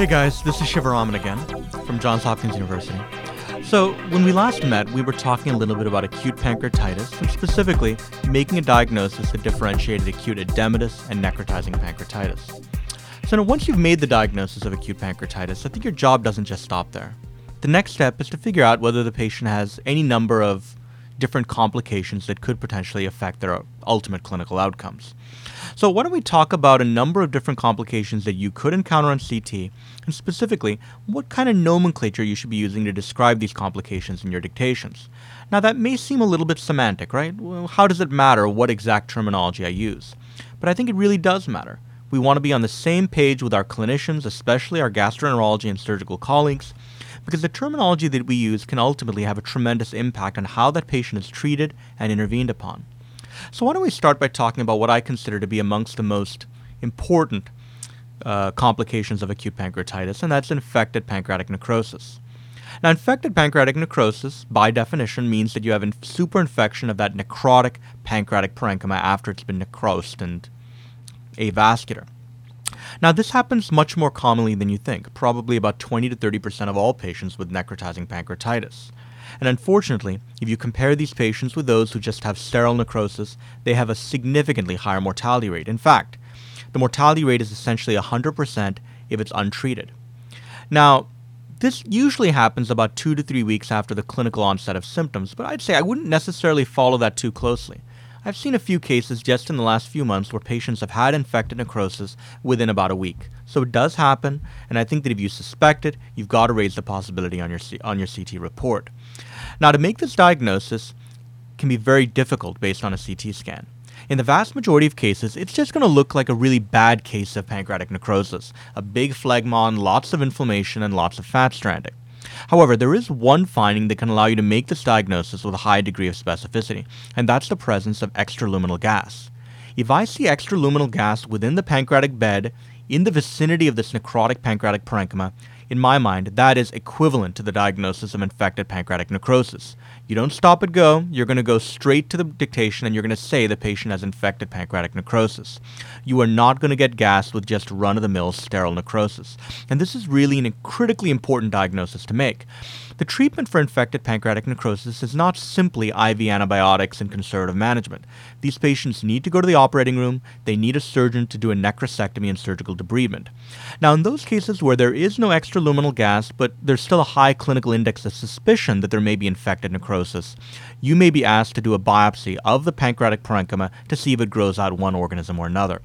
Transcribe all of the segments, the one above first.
Hey guys, this is Siva Raman again from Johns Hopkins University. So, when we last met, we were talking a little bit about acute pancreatitis, and specifically making a diagnosis that differentiated acute edematous and necrotizing pancreatitis. So, now once you've made the diagnosis of acute pancreatitis, I think your job doesn't just stop there. The next step is to figure out whether the patient has any number of different complications that could potentially affect their ultimate clinical outcomes. So, why don't we talk about a number of different complications that you could encounter on CT, and specifically, what kind of nomenclature you should be using to describe these complications in your dictations. Now, that may seem a little bit semantic, right? Well, how does it matter what exact terminology I use? But I think it really does matter. We want to be on the same page with our clinicians, especially our gastroenterology and surgical colleagues, because the terminology that we use can ultimately have a tremendous impact on how that patient is treated and intervened upon. So, why don't we start by talking about what I consider to be amongst the most important uh, complications of acute pancreatitis, and that's infected pancreatic necrosis. Now, infected pancreatic necrosis, by definition, means that you have superinfection of that necrotic pancreatic parenchyma after it's been necrosed and avascular. Now, this happens much more commonly than you think, probably about 20 to 30% of all patients with necrotizing pancreatitis. And unfortunately, if you compare these patients with those who just have sterile necrosis, they have a significantly higher mortality rate. In fact, the mortality rate is essentially 100% if it's untreated. Now, this usually happens about two to three weeks after the clinical onset of symptoms, but I'd say I wouldn't necessarily follow that too closely. I've seen a few cases just in the last few months where patients have had infected necrosis within about a week. So it does happen, and I think that if you suspect it, you've got to raise the possibility on your C- on your CT report. Now, to make this diagnosis can be very difficult based on a CT scan. In the vast majority of cases, it's just going to look like a really bad case of pancreatic necrosis, a big phlegmon, lots of inflammation, and lots of fat stranding. However, there is one finding that can allow you to make this diagnosis with a high degree of specificity, and that's the presence of extraluminal gas. If I see extraluminal gas within the pancreatic bed in the vicinity of this necrotic pancreatic parenchyma, in my mind, that is equivalent to the diagnosis of infected pancreatic necrosis. You don't stop at go, you're going to go straight to the dictation and you're going to say the patient has infected pancreatic necrosis. You are not going to get gassed with just run of the mill sterile necrosis. And this is really a critically important diagnosis to make. The treatment for infected pancreatic necrosis is not simply IV antibiotics and conservative management. These patients need to go to the operating room, they need a surgeon to do a necrosectomy and surgical debridement. Now, in those cases where there is no extraluminal gas, but there's still a high clinical index of suspicion that there may be infected necrosis, you may be asked to do a biopsy of the pancreatic parenchyma to see if it grows out one organism or another.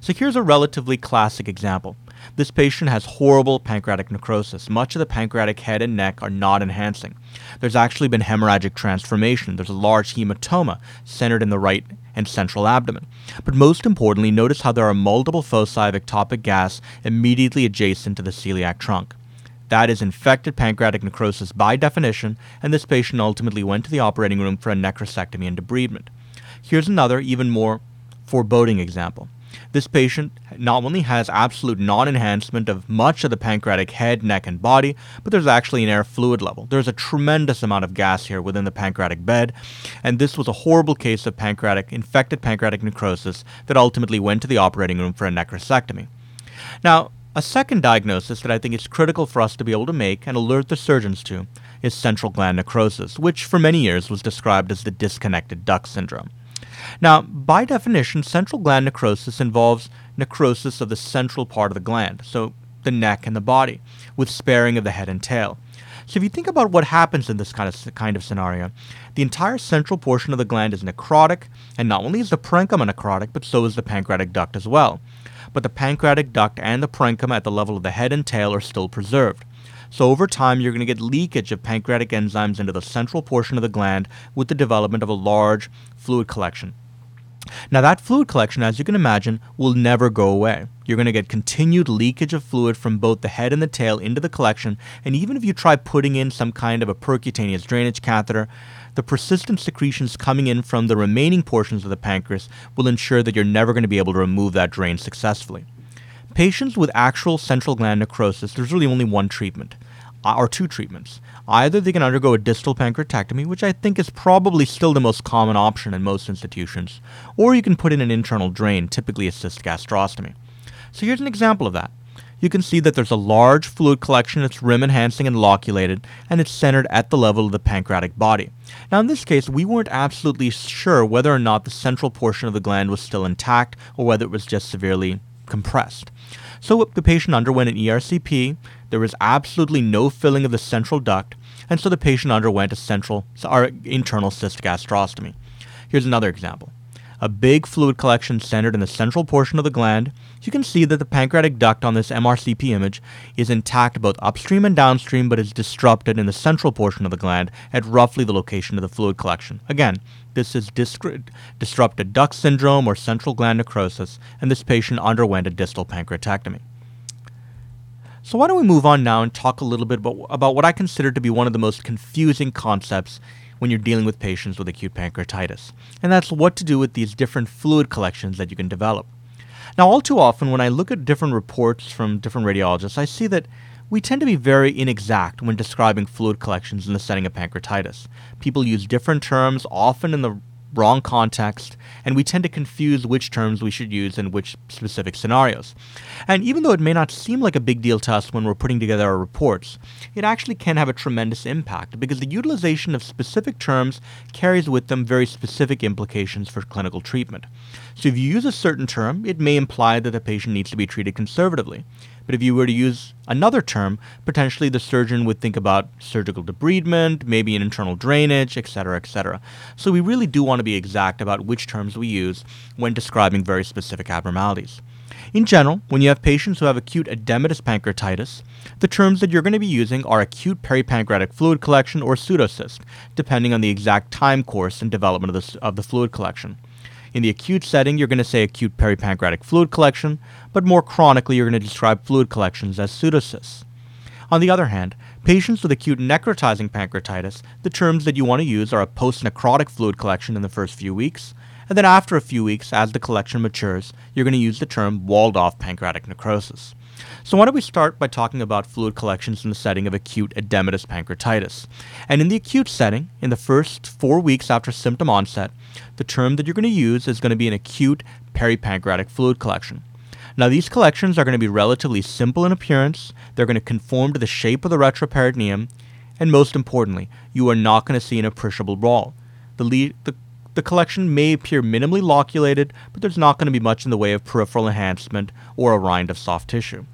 So here's a relatively classic example. This patient has horrible pancreatic necrosis. Much of the pancreatic head and neck are not enhancing. There's actually been hemorrhagic transformation. There's a large hematoma centered in the right and central abdomen. But most importantly, notice how there are multiple foci of ectopic gas immediately adjacent to the celiac trunk. That is infected pancreatic necrosis by definition, and this patient ultimately went to the operating room for a necrosectomy and debridement. Here's another, even more foreboding example. This patient not only has absolute non enhancement of much of the pancreatic head, neck, and body, but there's actually an air fluid level. There's a tremendous amount of gas here within the pancreatic bed, and this was a horrible case of pancreatic infected pancreatic necrosis that ultimately went to the operating room for a necrosectomy. Now, a second diagnosis that I think is critical for us to be able to make and alert the surgeons to is central gland necrosis, which for many years was described as the disconnected duct syndrome. Now, by definition, central gland necrosis involves necrosis of the central part of the gland, so the neck and the body, with sparing of the head and tail. So if you think about what happens in this kind of kind of scenario, the entire central portion of the gland is necrotic, and not only is the parenchyma necrotic, but so is the pancreatic duct as well. But the pancreatic duct and the parenchyma at the level of the head and tail are still preserved. So over time, you're going to get leakage of pancreatic enzymes into the central portion of the gland with the development of a large fluid collection. Now, that fluid collection, as you can imagine, will never go away. You're going to get continued leakage of fluid from both the head and the tail into the collection, and even if you try putting in some kind of a percutaneous drainage catheter, the persistent secretions coming in from the remaining portions of the pancreas will ensure that you're never going to be able to remove that drain successfully. Patients with actual central gland necrosis, there's really only one treatment, uh, or two treatments. Either they can undergo a distal pancreatectomy, which I think is probably still the most common option in most institutions, or you can put in an internal drain, typically a cyst gastrostomy. So here's an example of that. you can see that there's a large fluid collection that's rim enhancing and loculated, and it's centered at the level of the pancreatic body. Now, in this case, we weren't absolutely sure whether or not the central portion of the gland was still intact or whether it was just severely compressed. So the patient underwent an ERCP, there was absolutely no filling of the central duct, and so the patient underwent a central or internal cyst gastrostomy. Here's another example a big fluid collection centered in the central portion of the gland, you can see that the pancreatic duct on this MRCP image is intact both upstream and downstream, but is disrupted in the central portion of the gland at roughly the location of the fluid collection. Again, this is disrupted duct syndrome or central gland necrosis, and this patient underwent a distal pancreatectomy. So, why don't we move on now and talk a little bit about, about what I consider to be one of the most confusing concepts when you're dealing with patients with acute pancreatitis, and that's what to do with these different fluid collections that you can develop. Now, all too often, when I look at different reports from different radiologists, I see that we tend to be very inexact when describing fluid collections in the setting of pancreatitis. People use different terms, often in the wrong context, and we tend to confuse which terms we should use in which specific scenarios. And even though it may not seem like a big deal to us when we're putting together our reports, it actually can have a tremendous impact because the utilization of specific terms carries with them very specific implications for clinical treatment. So if you use a certain term, it may imply that the patient needs to be treated conservatively. But if you were to use another term, potentially the surgeon would think about surgical debridement, maybe an internal drainage, etc., etc. So we really do want to be exact about which terms we use when describing very specific abnormalities. In general, when you have patients who have acute edematous pancreatitis, the terms that you're going to be using are acute peripancreatic fluid collection or pseudocyst, depending on the exact time course and development of the, of the fluid collection. In the acute setting, you're going to say acute peripancreatic fluid collection, but more chronically, you're going to describe fluid collections as pseudocysts. On the other hand, patients with acute necrotizing pancreatitis, the terms that you want to use are a post-necrotic fluid collection in the first few weeks, and then after a few weeks, as the collection matures, you're going to use the term walled-off pancreatic necrosis. So why don't we start by talking about fluid collections in the setting of acute edematous pancreatitis. And in the acute setting, in the first four weeks after symptom onset, the term that you're going to use is going to be an acute peripancreatic fluid collection. Now, these collections are going to be relatively simple in appearance, they're going to conform to the shape of the retroperitoneum, and most importantly, you are not going to see an appreciable wall. The, the, the collection may appear minimally loculated, but there's not going to be much in the way of peripheral enhancement or a rind of soft tissue.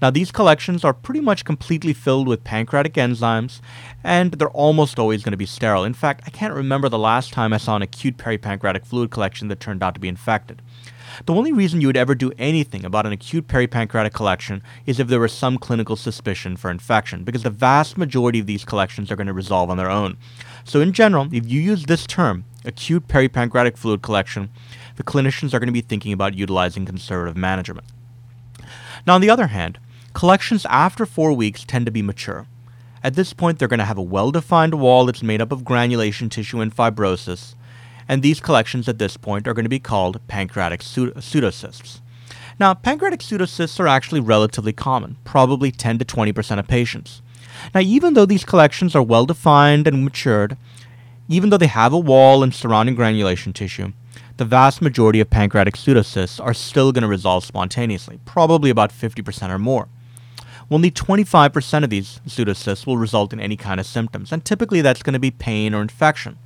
Now, these collections are pretty much completely filled with pancreatic enzymes, and they're almost always going to be sterile. In fact, I can't remember the last time I saw an acute peripancreatic fluid collection that turned out to be infected. The only reason you would ever do anything about an acute peripancreatic collection is if there was some clinical suspicion for infection, because the vast majority of these collections are going to resolve on their own. So, in general, if you use this term, acute peripancreatic fluid collection, the clinicians are going to be thinking about utilizing conservative management. Now, on the other hand, Collections after four weeks tend to be mature. At this point, they're going to have a well defined wall that's made up of granulation tissue and fibrosis, and these collections at this point are going to be called pancreatic pseudocysts. Now, pancreatic pseudocysts are actually relatively common, probably 10 to 20% of patients. Now, even though these collections are well defined and matured, even though they have a wall and surrounding granulation tissue, the vast majority of pancreatic pseudocysts are still going to resolve spontaneously, probably about 50% or more. Only 25% of these pseudocysts will result in any kind of symptoms, and typically that's going to be pain or infection.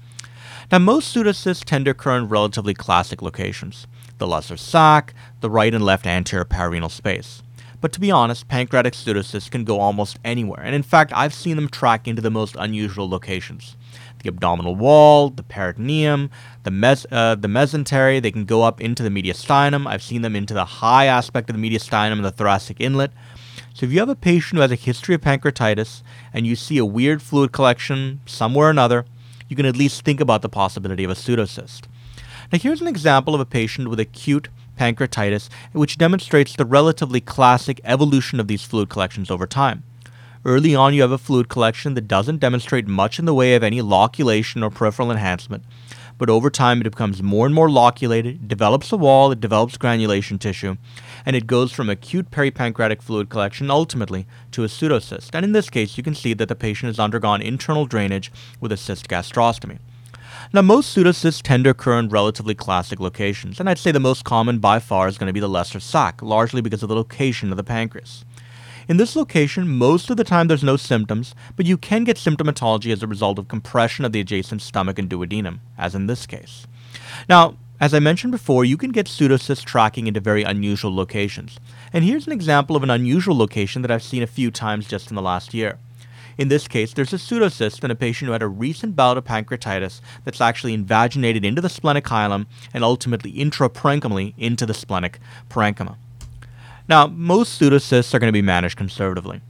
Now, most pseudocysts tend to occur in relatively classic locations the lesser sac, the right and left anterior pararenal space. But to be honest, pancreatic pseudocysts can go almost anywhere, and in fact, I've seen them track into the most unusual locations the abdominal wall, the peritoneum, the, mes- uh, the mesentery. They can go up into the mediastinum. I've seen them into the high aspect of the mediastinum and the thoracic inlet. So if you have a patient who has a history of pancreatitis and you see a weird fluid collection somewhere or another, you can at least think about the possibility of a pseudocyst. Now here's an example of a patient with acute pancreatitis which demonstrates the relatively classic evolution of these fluid collections over time. Early on, you have a fluid collection that doesn't demonstrate much in the way of any loculation or peripheral enhancement, but over time it becomes more and more loculated, develops a wall, it develops granulation tissue, and it goes from acute peripancreatic fluid collection ultimately to a pseudocyst. And in this case, you can see that the patient has undergone internal drainage with a cyst gastrostomy. Now, most pseudocysts tend to occur in relatively classic locations, and I'd say the most common by far is going to be the lesser sac, largely because of the location of the pancreas. In this location, most of the time there's no symptoms, but you can get symptomatology as a result of compression of the adjacent stomach and duodenum, as in this case. Now, as I mentioned before, you can get pseudocyst tracking into very unusual locations. And here's an example of an unusual location that I've seen a few times just in the last year. In this case, there's a pseudocyst in a patient who had a recent bout of pancreatitis that's actually invaginated into the splenic hilum and ultimately intraparenchymally into the splenic parenchyma. Now, most pseudocysts are going to be managed conservatively.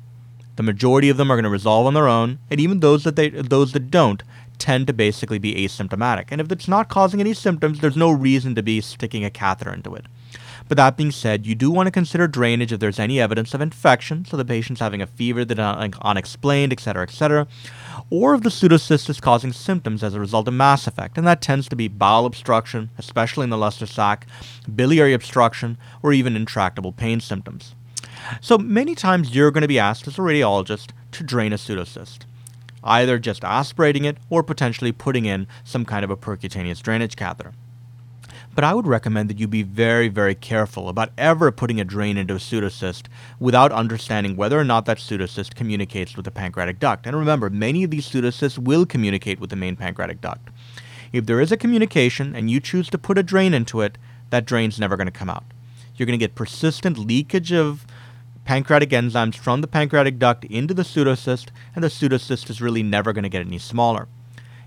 The majority of them are going to resolve on their own, and even those that they those that don't tend to basically be asymptomatic. And if it's not causing any symptoms, there's no reason to be sticking a catheter into it. But that being said, you do want to consider drainage if there's any evidence of infection, so the patient's having a fever that's unexplained, etc., etc., or if the pseudocyst is causing symptoms as a result of mass effect, and that tends to be bowel obstruction, especially in the lesser sac, biliary obstruction, or even intractable pain symptoms. So many times you're going to be asked as a radiologist to drain a pseudocyst, either just aspirating it or potentially putting in some kind of a percutaneous drainage catheter. But I would recommend that you be very, very careful about ever putting a drain into a pseudocyst without understanding whether or not that pseudocyst communicates with the pancreatic duct. And remember, many of these pseudocysts will communicate with the main pancreatic duct. If there is a communication and you choose to put a drain into it, that drain's never going to come out. You're going to get persistent leakage of pancreatic enzymes from the pancreatic duct into the pseudocyst, and the pseudocyst is really never going to get any smaller.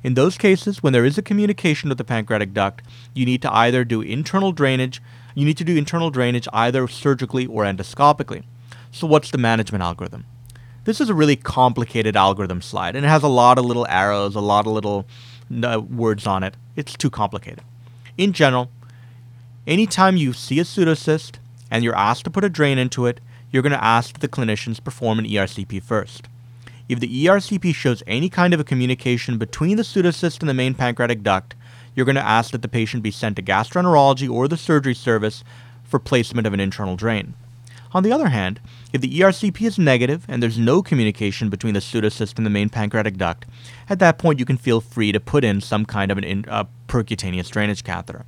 In those cases, when there is a communication with the pancreatic duct, you need to either do internal drainage, you need to do internal drainage either surgically or endoscopically. So, what's the management algorithm? This is a really complicated algorithm slide, and it has a lot of little arrows, a lot of little uh, words on it. It's too complicated. In general, anytime you see a pseudocyst and you're asked to put a drain into it, you're going to ask the clinicians perform an ERCP first. If the ERCP shows any kind of a communication between the pseudocyst and the main pancreatic duct, you're going to ask that the patient be sent to gastroenterology or the surgery service for placement of an internal drain. On the other hand, if the ERCP is negative and there's no communication between the pseudocyst and the main pancreatic duct, at that point you can feel free to put in some kind of in, uh, percutaneous drainage catheter.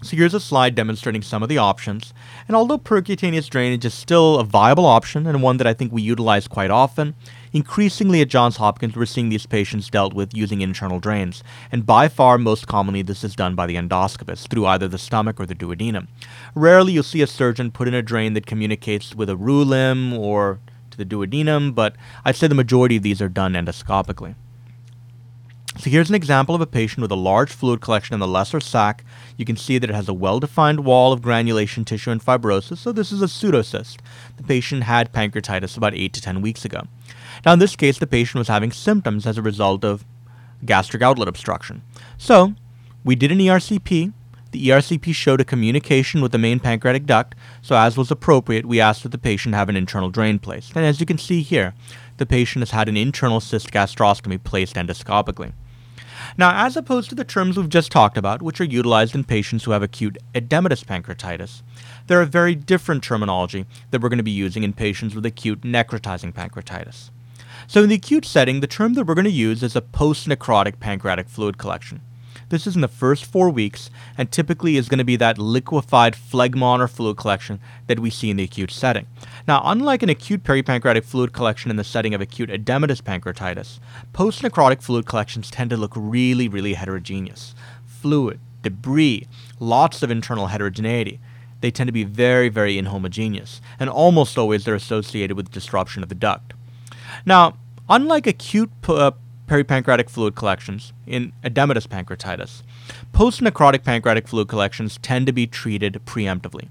So here's a slide demonstrating some of the options. And although percutaneous drainage is still a viable option and one that I think we utilize quite often, increasingly at Johns Hopkins we're seeing these patients dealt with using internal drains. And by far most commonly this is done by the endoscopist through either the stomach or the duodenum. Rarely you'll see a surgeon put in a drain that communicates with a roux limb or to the duodenum, but I'd say the majority of these are done endoscopically. So here's an example of a patient with a large fluid collection in the lesser sac. You can see that it has a well-defined wall of granulation tissue and fibrosis, so this is a pseudocyst. The patient had pancreatitis about 8 to 10 weeks ago. Now in this case, the patient was having symptoms as a result of gastric outlet obstruction. So we did an ERCP. The ERCP showed a communication with the main pancreatic duct, so as was appropriate, we asked that the patient have an internal drain placed. And as you can see here, the patient has had an internal cyst gastrostomy placed endoscopically. Now, as opposed to the terms we've just talked about, which are utilized in patients who have acute edematous pancreatitis, there are very different terminology that we're going to be using in patients with acute necrotizing pancreatitis. So, in the acute setting, the term that we're going to use is a post necrotic pancreatic fluid collection. This is in the first four weeks and typically is going to be that liquefied phlegmon or fluid collection that we see in the acute setting. Now, unlike an acute peripancreatic fluid collection in the setting of acute edematous pancreatitis, post necrotic fluid collections tend to look really, really heterogeneous. Fluid, debris, lots of internal heterogeneity. They tend to be very, very inhomogeneous, and almost always they're associated with disruption of the duct. Now, unlike acute uh, peripancreatic fluid collections in edematous pancreatitis. Post-necrotic pancreatic fluid collections tend to be treated preemptively.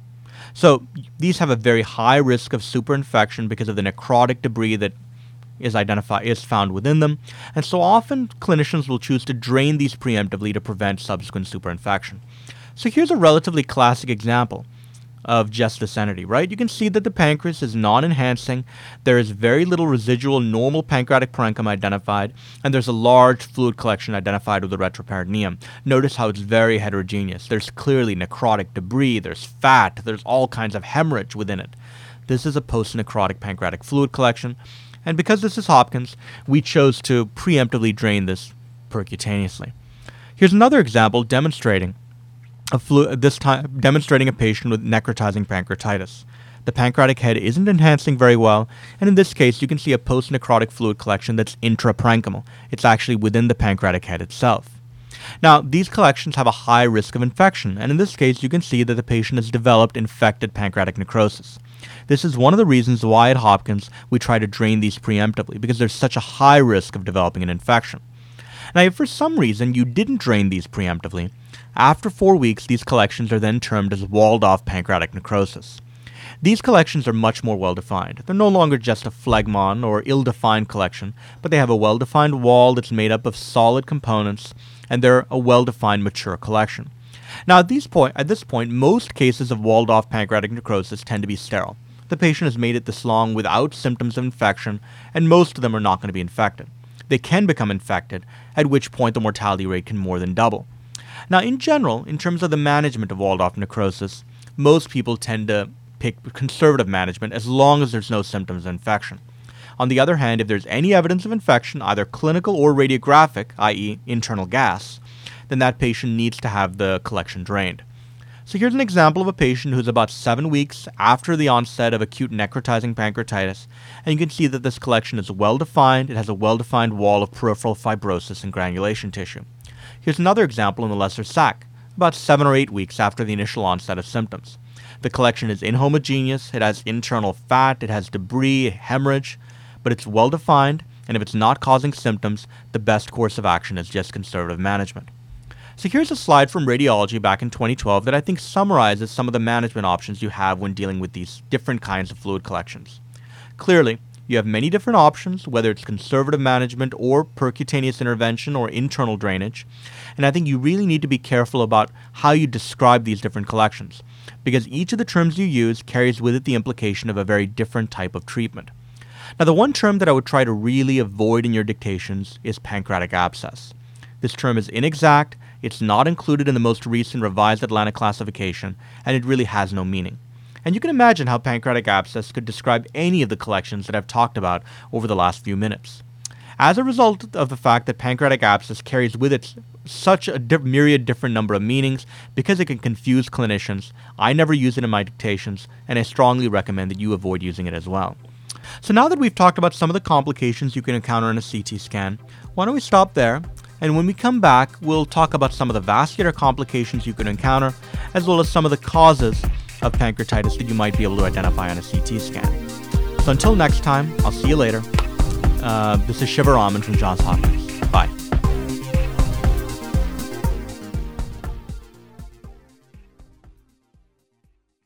So these have a very high risk of superinfection because of the necrotic debris that is identified is found within them, and so often clinicians will choose to drain these preemptively to prevent subsequent superinfection. So here's a relatively classic example of just this entity, right? You can see that the pancreas is non-enhancing. There is very little residual normal pancreatic parenchyma identified, and there's a large fluid collection identified with the retroperitoneum. Notice how it's very heterogeneous. There's clearly necrotic debris, there's fat, there's all kinds of hemorrhage within it. This is a post-necrotic pancreatic fluid collection, and because this is Hopkins, we chose to preemptively drain this percutaneously. Here's another example demonstrating flu- this time demonstrating a patient with necrotizing pancreatitis. The pancreatic head isn't enhancing very well, and in this case, you can see a post-necrotic fluid collection that's intraparenchymal. It's actually within the pancreatic head itself. Now, these collections have a high risk of infection, and in this case, you can see that the patient has developed infected pancreatic necrosis. This is one of the reasons why at Hopkins we try to drain these preemptively, because there's such a high risk of developing an infection. Now, if for some reason you didn't drain these preemptively, after four weeks, these collections are then termed as walled off pancreatic necrosis. These collections are much more well defined. They're no longer just a phlegmon or ill defined collection, but they have a well defined wall that's made up of solid components, and they're a well defined mature collection. Now, at, at this point, most cases of walled off pancreatic necrosis tend to be sterile. The patient has made it this long without symptoms of infection, and most of them are not going to be infected. They can become infected, at which point the mortality rate can more than double. Now, in general, in terms of the management of walled off necrosis, most people tend to pick conservative management as long as there's no symptoms of infection. On the other hand, if there's any evidence of infection, either clinical or radiographic, i.e., internal gas, then that patient needs to have the collection drained. So here's an example of a patient who's about seven weeks after the onset of acute necrotizing pancreatitis, and you can see that this collection is well defined. It has a well defined wall of peripheral fibrosis and granulation tissue. Here's another example in the lesser sac, about seven or eight weeks after the initial onset of symptoms. The collection is inhomogeneous, it has internal fat, it has debris, hemorrhage, but it's well defined, and if it's not causing symptoms, the best course of action is just conservative management. So here's a slide from radiology back in 2012 that I think summarizes some of the management options you have when dealing with these different kinds of fluid collections. Clearly, you have many different options, whether it's conservative management or percutaneous intervention or internal drainage. And I think you really need to be careful about how you describe these different collections, because each of the terms you use carries with it the implication of a very different type of treatment. Now, the one term that I would try to really avoid in your dictations is pancreatic abscess. This term is inexact, it's not included in the most recent revised Atlanta classification, and it really has no meaning. And you can imagine how pancreatic abscess could describe any of the collections that I've talked about over the last few minutes. As a result of the fact that pancreatic abscess carries with it such a di- myriad different number of meanings, because it can confuse clinicians, I never use it in my dictations, and I strongly recommend that you avoid using it as well. So now that we've talked about some of the complications you can encounter in a CT scan, why don't we stop there? And when we come back, we'll talk about some of the vascular complications you can encounter, as well as some of the causes of pancreatitis that you might be able to identify on a CT scan. So until next time, I'll see you later. Uh, this is Shiva Siva Raman from Johns Hopkins. Bye.